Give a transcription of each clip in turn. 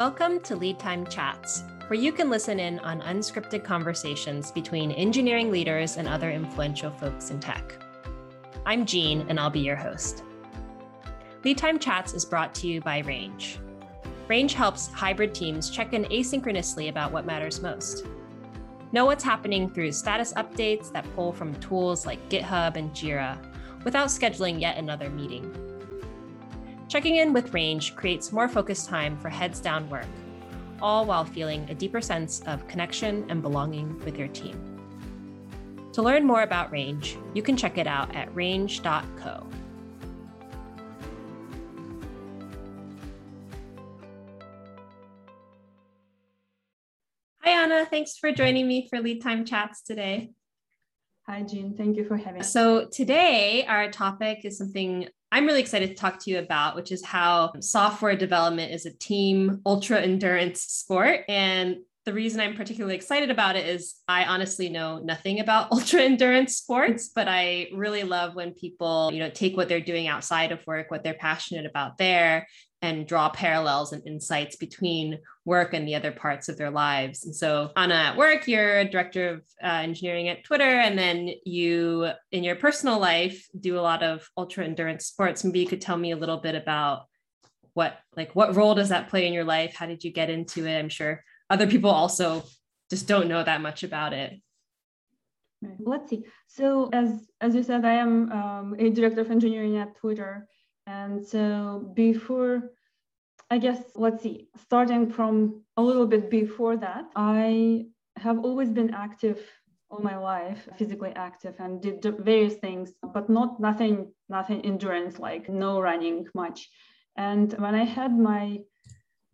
Welcome to Lead Time Chats, where you can listen in on unscripted conversations between engineering leaders and other influential folks in tech. I'm Jean, and I'll be your host. Lead Time Chats is brought to you by Range. Range helps hybrid teams check in asynchronously about what matters most. Know what's happening through status updates that pull from tools like GitHub and Jira without scheduling yet another meeting. Checking in with Range creates more focused time for heads down work, all while feeling a deeper sense of connection and belonging with your team. To learn more about Range, you can check it out at range.co. Hi, Anna. Thanks for joining me for Lead Time Chats today. Hi, Jean. Thank you for having me. So, today our topic is something I'm really excited to talk to you about, which is how software development is a team ultra endurance sport. And the reason I'm particularly excited about it is I honestly know nothing about ultra endurance sports, but I really love when people, you know, take what they're doing outside of work, what they're passionate about there, and draw parallels and insights between work and the other parts of their lives. And so, Anna, at work, you're a director of uh, engineering at Twitter, and then you, in your personal life, do a lot of ultra endurance sports. Maybe you could tell me a little bit about what, like, what role does that play in your life? How did you get into it? I'm sure other people also just don't know that much about it. Let's see. So, as as you said, I am um, a director of engineering at Twitter and so before, I guess, let's see, starting from a little bit before that, I have always been active all my life, physically active and did various things, but not nothing, nothing endurance, like no running much. And when I had my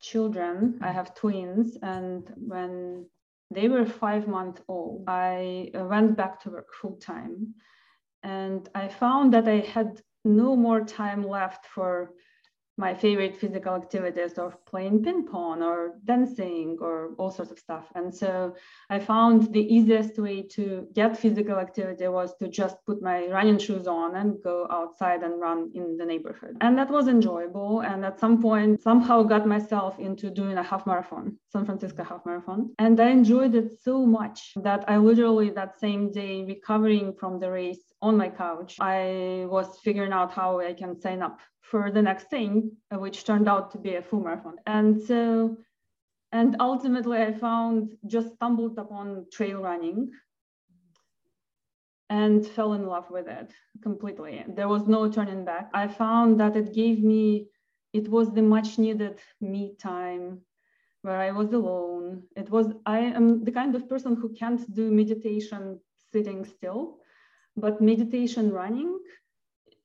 children, I have twins, and when they were five months old, I uh, went back to work full time. And I found that I had no more time left for my favorite physical activities of playing ping pong or dancing or all sorts of stuff. And so I found the easiest way to get physical activity was to just put my running shoes on and go outside and run in the neighborhood. And that was enjoyable. And at some point, somehow got myself into doing a half marathon, San Francisco half marathon. And I enjoyed it so much that I literally that same day recovering from the race on my couch, I was figuring out how I can sign up for the next thing, uh, which turned out to be a full marathon. And so, and ultimately, I found just stumbled upon trail running and fell in love with it completely. There was no turning back. I found that it gave me, it was the much needed me time where I was alone. It was, I am the kind of person who can't do meditation sitting still but meditation running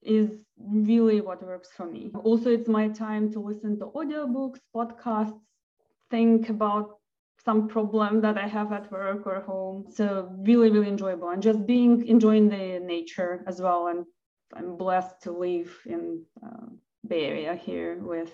is really what works for me. Also, it's my time to listen to audiobooks, podcasts, think about some problem that I have at work or home. So really, really enjoyable and just being enjoying the nature as well. And I'm blessed to live in uh, Bay Area here with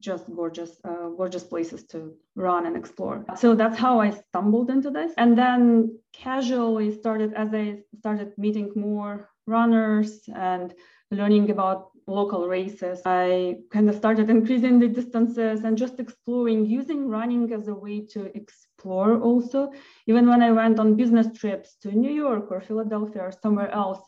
just gorgeous, uh, gorgeous places to run and explore. So that's how I stumbled into this. And then casually started as I started meeting more runners and learning about local races. I kind of started increasing the distances and just exploring, using running as a way to explore also. Even when I went on business trips to New York or Philadelphia or somewhere else,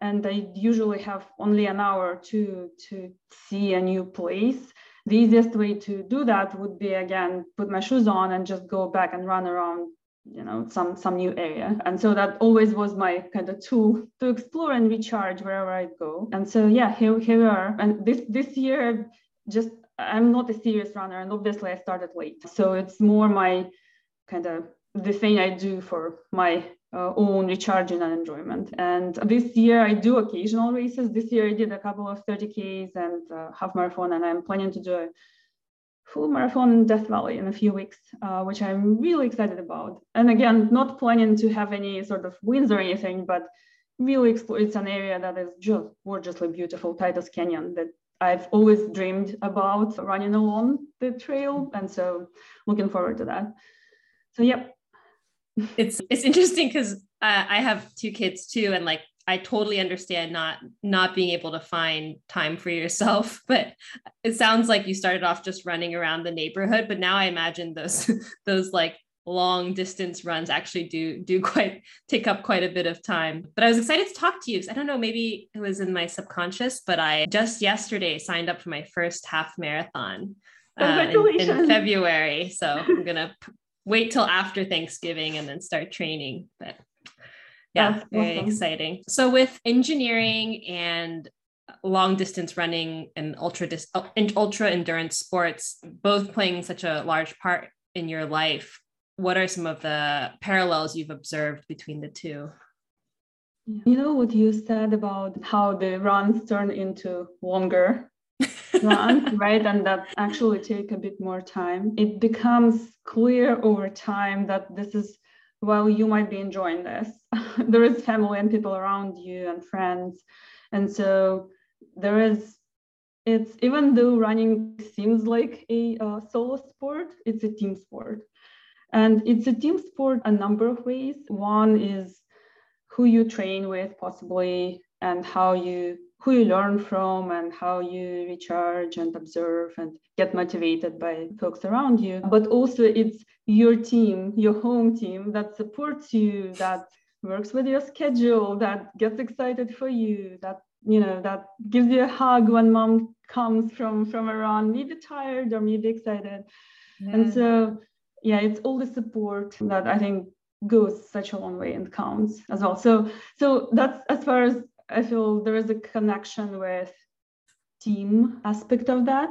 and I usually have only an hour to to see a new place the easiest way to do that would be again put my shoes on and just go back and run around you know some some new area. And so that always was my kind of tool to explore and recharge wherever i go. And so yeah here, here we are. And this this year just i'm not a serious runner and obviously i started late. So it's more my kind of the thing i do for my uh, own recharging and enjoyment. And this year I do occasional races. This year I did a couple of 30Ks and uh, half marathon, and I'm planning to do a full marathon in Death Valley in a few weeks, uh, which I'm really excited about. And again, not planning to have any sort of wins or anything, but really explore. It's an area that is just gorgeously beautiful, Titus Canyon, that I've always dreamed about running along the trail. And so looking forward to that. So, yep, it's it's interesting because uh, I have two kids too, and like I totally understand not not being able to find time for yourself, but it sounds like you started off just running around the neighborhood, but now I imagine those those like long distance runs actually do do quite take up quite a bit of time. But i was excited to talk to you because i don't know maybe it was in my subconscious but i just yesterday signed up for my first half marathon uh, in, in, february so i'm gonna p- wait till after thanksgiving and then start training but yeah very awesome. exciting so with engineering and long distance running and ultra dis- oh, ultra endurance sports both playing such a large part in your life what are some of the parallels you've observed between the two? You know what you said about how the runs turn into longer runs, right? And that actually take a bit more time. It becomes clear over time that this is, well, you might be enjoying this. there is family and people around you and friends. And so there is, it's even though running seems like a uh, solo sport, it's a team sport. And it's a team sport a number of ways. One is who you train with, possibly, and how you who you learn from and how you recharge and observe and get motivated by folks around you. But also it's your team, your home team that supports you, that works with your schedule, that gets excited for you, that you know, that gives you a hug when mom comes from from a run, maybe tired or maybe excited. Yeah. And so yeah, it's all the support that I think goes such a long way and counts as well. So so that's as far as I feel there is a connection with team aspect of that.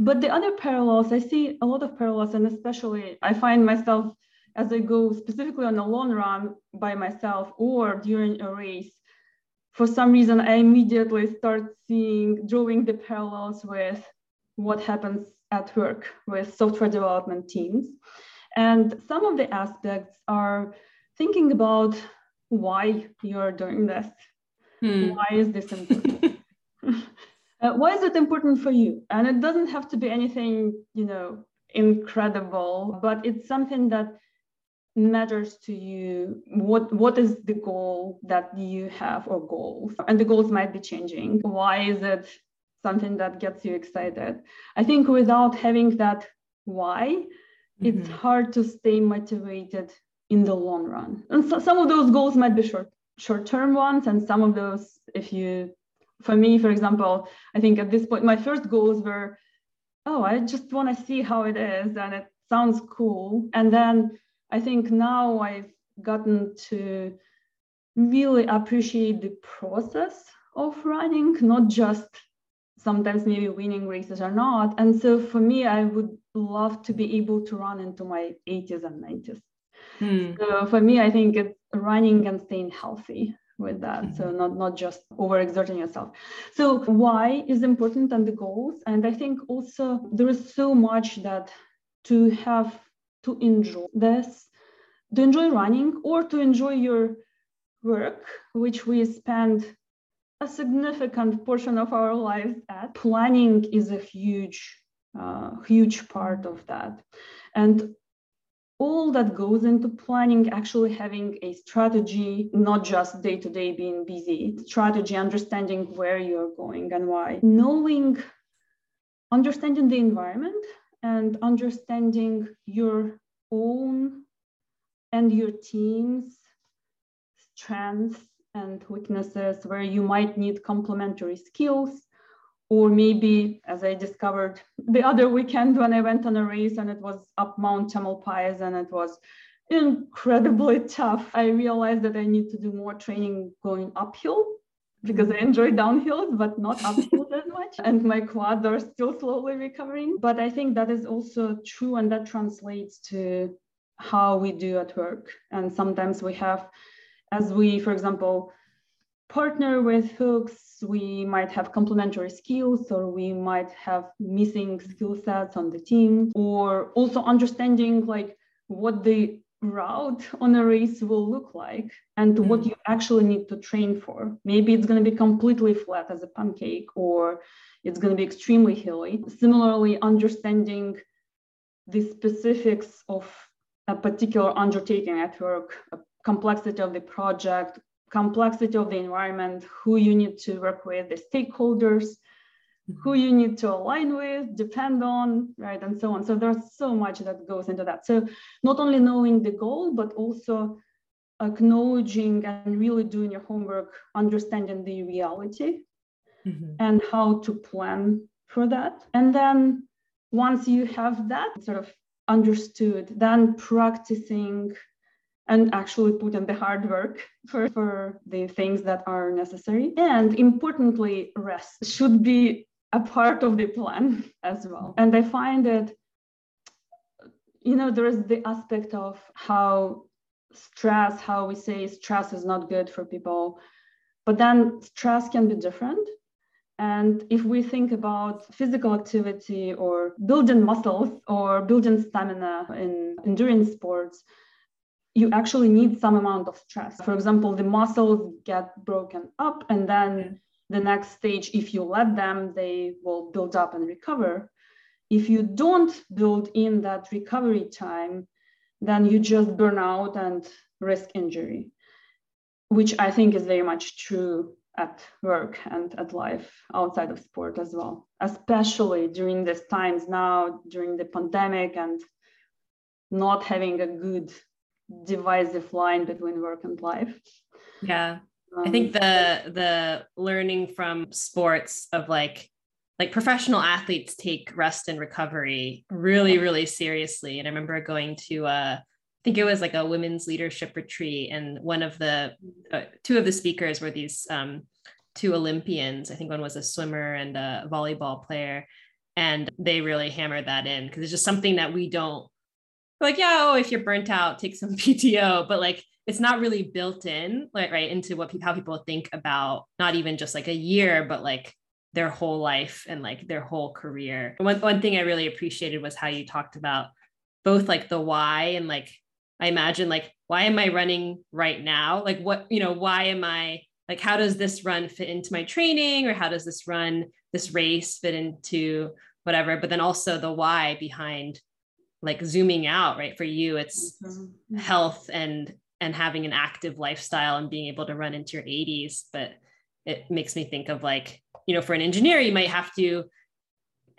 But the other parallels, I see a lot of parallels, and especially I find myself as I go specifically on a long run by myself or during a race, for some reason I immediately start seeing drawing the parallels with what happens at work with software development teams. And some of the aspects are thinking about why you're doing this. Hmm. Why is this important? uh, why is it important for you? And it doesn't have to be anything, you know, incredible, but it's something that matters to you what what is the goal that you have or goals and the goals might be changing why is it something that gets you excited. I think without having that why, mm-hmm. it's hard to stay motivated in the long run. And so some of those goals might be short short term ones, and some of those, if you, for me, for example, I think at this point, my first goals were, oh, I just want to see how it is, and it sounds cool. And then I think now I've gotten to really appreciate the process of running, not just sometimes maybe winning races or not. And so for me, I would love to be able to run into my 80s and 90s. Hmm. So for me, I think it's running and staying healthy with that. Mm-hmm. So not, not just overexerting yourself. So why is important and the goals. And I think also there is so much that to have to enjoy this, to enjoy running or to enjoy your work, which we spend a significant portion of our lives at. Planning is a huge, uh, huge part of that. And all that goes into planning, actually having a strategy, not just day to day being busy, strategy, understanding where you're going and why, knowing, understanding the environment and understanding your own and your team's strengths and weaknesses where you might need complementary skills or maybe as i discovered the other weekend when i went on a race and it was up mount tamalpais and it was incredibly tough i realized that i need to do more training going uphill because i mm. enjoy downhills but not uphills as much. And my quads are still slowly recovering. But i think that is also true and that translates to how we do at work. And sometimes we have as we, for example, partner with folks, we might have complementary skills or we might have missing skill sets on the team, or also understanding like what the route on a race will look like and mm. what you actually need to train for. Maybe it's going to be completely flat as a pancake or it's going to be extremely hilly. Similarly, understanding the specifics of a particular undertaking at work, a complexity of the project, complexity of the environment, who you need to work with, the stakeholders, who you need to align with, depend on, right, and so on. So there's so much that goes into that. So not only knowing the goal, but also acknowledging and really doing your homework, understanding the reality mm-hmm. and how to plan for that. And then once you have that sort of understood, then practicing and actually put in the hard work for, for the things that are necessary. And importantly, rest should be a part of the plan as well. Mm-hmm. And I find that, you know, there is the aspect of how stress, how we say stress is not good for people, but then stress can be different. And if we think about physical activity or building muscles or building stamina in endurance sports, you actually need some amount of stress. For example, the muscles get broken up, and then the next stage, if you let them, they will build up and recover. If you don't build in that recovery time, then you just burn out and risk injury, which I think is very much true at work and at life outside of sport as well, especially during these times now, during the pandemic and not having a good divisive line between work and life. Yeah. Um, I think um, the the learning from sports of like like professional athletes take rest and recovery really really seriously and I remember going to uh I think it was like a women's leadership retreat, and one of the uh, two of the speakers were these um, two Olympians. I think one was a swimmer and a volleyball player, and they really hammered that in because it's just something that we don't like. Yeah, oh, if you're burnt out, take some PTO, but like it's not really built in, like right into what people how people think about not even just like a year, but like their whole life and like their whole career. One one thing I really appreciated was how you talked about both like the why and like I imagine like, why am I running right now? Like, what, you know, why am I like, how does this run fit into my training or how does this run, this race fit into whatever? But then also the why behind like zooming out, right? For you, it's mm-hmm. health and, and having an active lifestyle and being able to run into your 80s. But it makes me think of like, you know, for an engineer, you might have to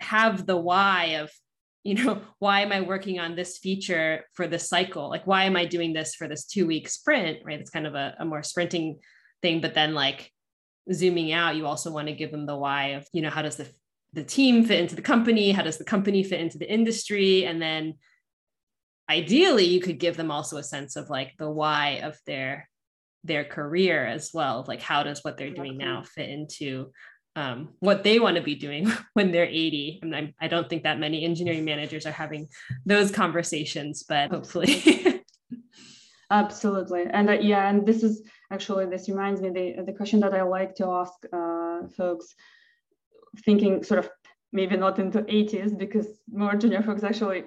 have the why of you know why am i working on this feature for this cycle like why am i doing this for this two week sprint right it's kind of a, a more sprinting thing but then like zooming out you also want to give them the why of you know how does the the team fit into the company how does the company fit into the industry and then ideally you could give them also a sense of like the why of their their career as well like how does what they're doing now fit into um, what they want to be doing when they're 80. And I'm, I do not think that many engineering managers are having those conversations, but hopefully. Absolutely. And uh, yeah, and this is actually, this reminds me the, the question that I like to ask uh, folks thinking sort of maybe not into 80s because more junior folks actually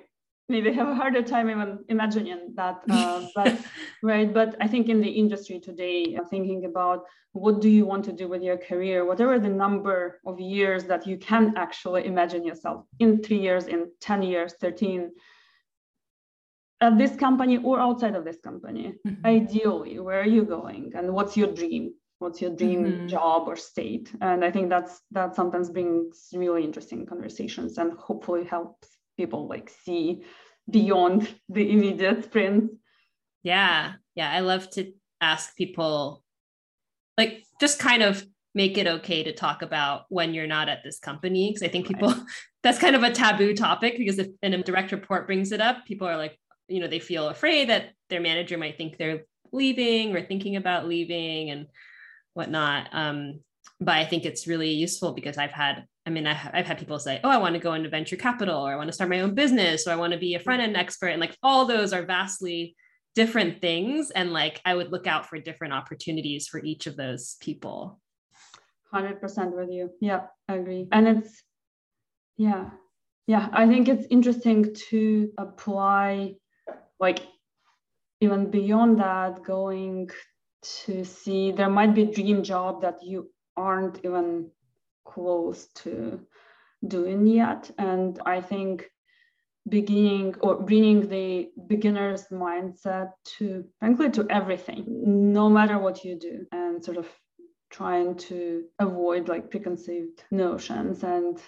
maybe have a harder time even imagining that uh, but right but i think in the industry today uh, thinking about what do you want to do with your career whatever the number of years that you can actually imagine yourself in three years in 10 years 13 at this company or outside of this company mm-hmm. ideally where are you going and what's your dream what's your dream mm-hmm. job or state and i think that's that sometimes brings really interesting conversations and hopefully helps people like see beyond the immediate sprint. Yeah. Yeah. I love to ask people, like, just kind of make it okay to talk about when you're not at this company. Cause I think people, right. that's kind of a taboo topic because if a direct report brings it up, people are like, you know, they feel afraid that their manager might think they're leaving or thinking about leaving and whatnot. Um, but I think it's really useful because I've had I mean, I've, I've had people say, oh, I want to go into venture capital or I want to start my own business or I want to be a front end expert. And like all those are vastly different things. And like I would look out for different opportunities for each of those people. 100% with you. Yeah, I agree. And it's, yeah, yeah, I think it's interesting to apply like even beyond that, going to see there might be a dream job that you aren't even close to doing yet. And I think beginning or bringing the beginner's mindset to frankly to everything no matter what you do and sort of trying to avoid like preconceived notions and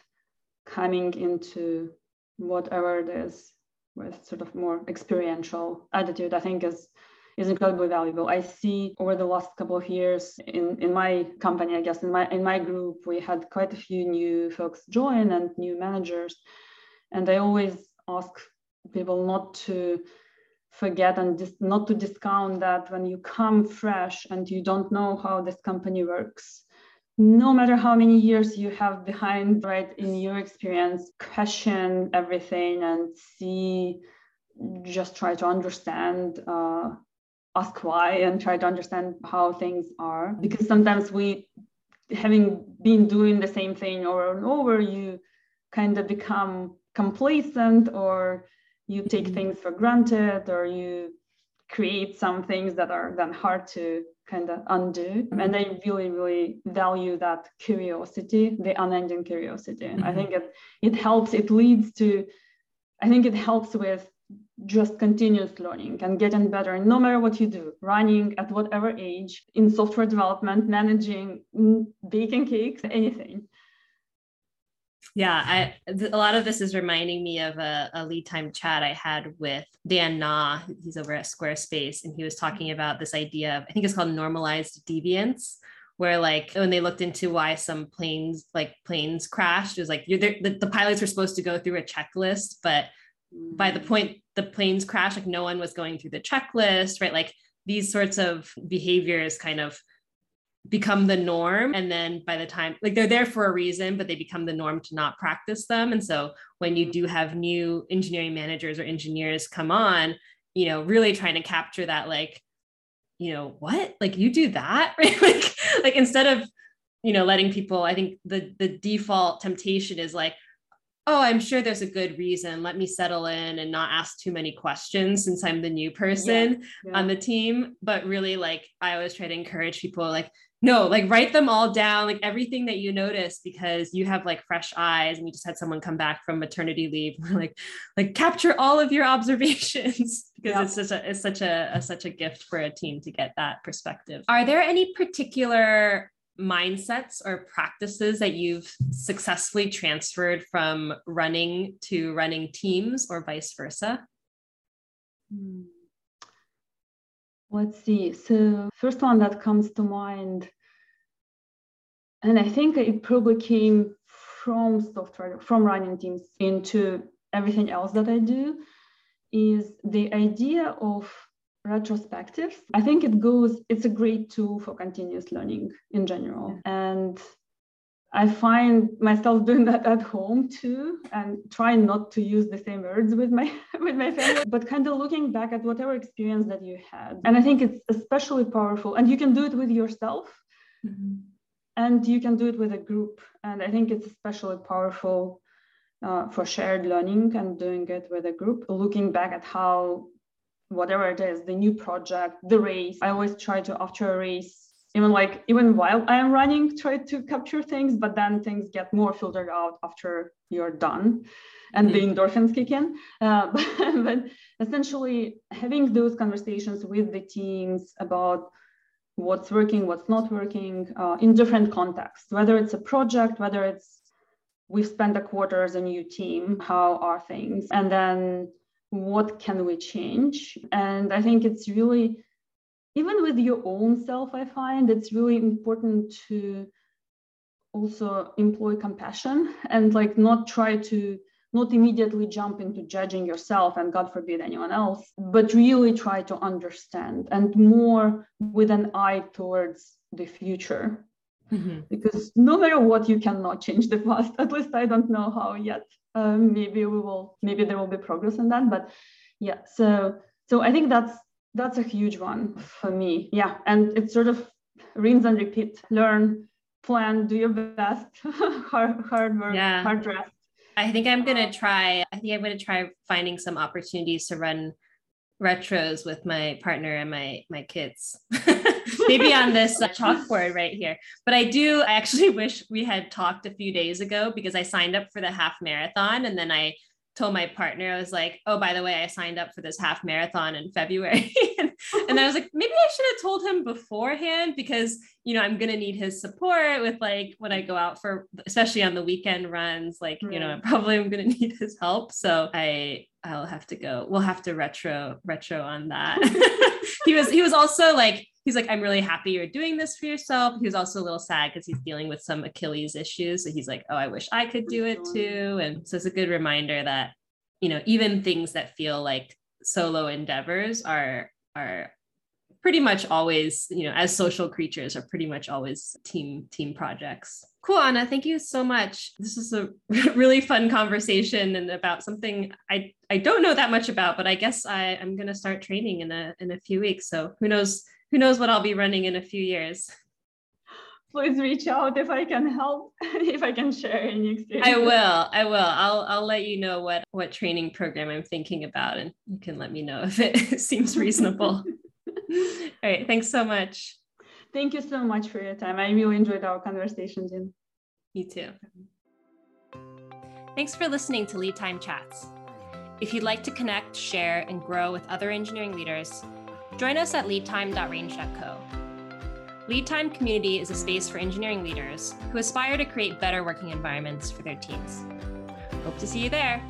coming into whatever it is with sort of more experiential attitude i think is is incredibly valuable. I see over the last couple of years in in my company i guess in my in my group we had quite a few new folks join and new managers. And i always ask people not to forget and dis- not to discount that when you come fresh and you don't know how this company works no matter how many years you have behind right in your experience question everything and see just try to understand uh, ask why and try to understand how things are because sometimes we having been doing the same thing over and over you kind of become complacent or you take mm-hmm. things for granted or you create some things that are then hard to kind of undo mm-hmm. and i really really value that curiosity the unending curiosity mm-hmm. i think it it helps it leads to i think it helps with just continuous learning and getting better no matter what you do running at whatever age in software development managing mm, baking cakes anything yeah, I a lot of this is reminding me of a, a lead time chat I had with Dan Na. He's over at Squarespace, and he was talking about this idea of I think it's called normalized deviance, where like when they looked into why some planes like planes crashed, it was like the, the pilots were supposed to go through a checklist, but by the mm. point the planes crash, like no one was going through the checklist, right? Like these sorts of behaviors kind of become the norm. And then by the time like they're there for a reason but they become the norm to not practice them. And so when you do have new engineering managers or engineers come on you know really trying to capture that like you know what? Like you do that? Right? Like like instead of you know letting people i think the the default temptation is like oh i'm sure there's a good reason let me settle in and not ask too many questions since i'm the new person yeah, yeah. on the team but really like i always try to encourage people like no like write them all down like everything that you notice because you have like fresh eyes and you just had someone come back from maternity leave like like capture all of your observations because yeah. it's such a it's such a, a such a gift for a team to get that perspective are there any particular mindsets or practices that you've successfully transferred from running to running teams or vice versa hmm. Let's see. So first one that comes to mind, and I think it probably came from software, from running teams into everything else that I do, is the idea of retrospectives. I think it goes, it's a great tool for continuous learning in general. And I find myself doing that at home too, and trying not to use the same words with my with my family, but kind of looking back at whatever experience that you had. And I think it's especially powerful. And you can do it with yourself, mm-hmm. and you can do it with a group. And I think it's especially powerful uh, for shared learning and doing it with a group. Looking back at how whatever it is, the new project, the race. I always try to after a race even like even while I am running, try to capture things, but then things get more filtered out after you're done and mm-hmm. the endorphins kick in. Uh, but, but, essentially, having those conversations with the teams about what's working, what's not working uh, in different contexts, whether it's a project, whether it's we've spent a quarter as a new team, how are things? And then what can we change? And I think it's really even with your own self, I find it's really important to also employ compassion and like not try to not immediately jump into judging yourself and god forbid anyone else but really try to understand and more with an eye towards the future mm-hmm. because no matter what you cannot change the past at least i don't know how yet um, maybe we will maybe there will be progress in that but yeah so so i think that's that's a huge one for me. Yeah. And it's sort of rinse and repeat, learn, plan, do your best, hard, hard work, yeah. hard rest. I think I'm gonna try. I think I'm gonna try finding some opportunities to run retros with my partner and my my kids. Maybe on this uh, chalkboard right here. But I do. I actually wish we had talked a few days ago because I signed up for the half marathon and then I told my partner, I was like, oh, by the way, I signed up for this half marathon in February. and, and I was like, maybe I should have told him beforehand because, you know, I'm going to need his support with like when I go out for, especially on the weekend runs, like, you know, probably I'm going to need his help. So I, I'll have to go. We'll have to retro, retro on that. he was, he was also like, he's like, I'm really happy you're doing this for yourself. He was also a little sad because he's dealing with some Achilles issues. So he's like, oh, I wish I could do it mm-hmm. too. And so it's a good reminder that, you know, even things that feel like solo endeavors are are pretty much always, you know, as social creatures are pretty much always team team projects. Cool, Anna. Thank you so much. This is a really fun conversation and about something I I don't know that much about, but I guess I, I'm gonna start training in a in a few weeks. So who knows who knows what I'll be running in a few years. Please reach out if I can help, if I can share any experience. I will. I will. I'll I'll let you know what what training program I'm thinking about, and you can let me know if it seems reasonable. All right. Thanks so much. Thank you so much for your time. I really enjoyed our conversation, Jean. You too. Thanks for listening to Lead Time Chats. If you'd like to connect, share, and grow with other engineering leaders, Join us at leadtime.range.co. LeadTime Community is a space for engineering leaders who aspire to create better working environments for their teams. Hope to see you there.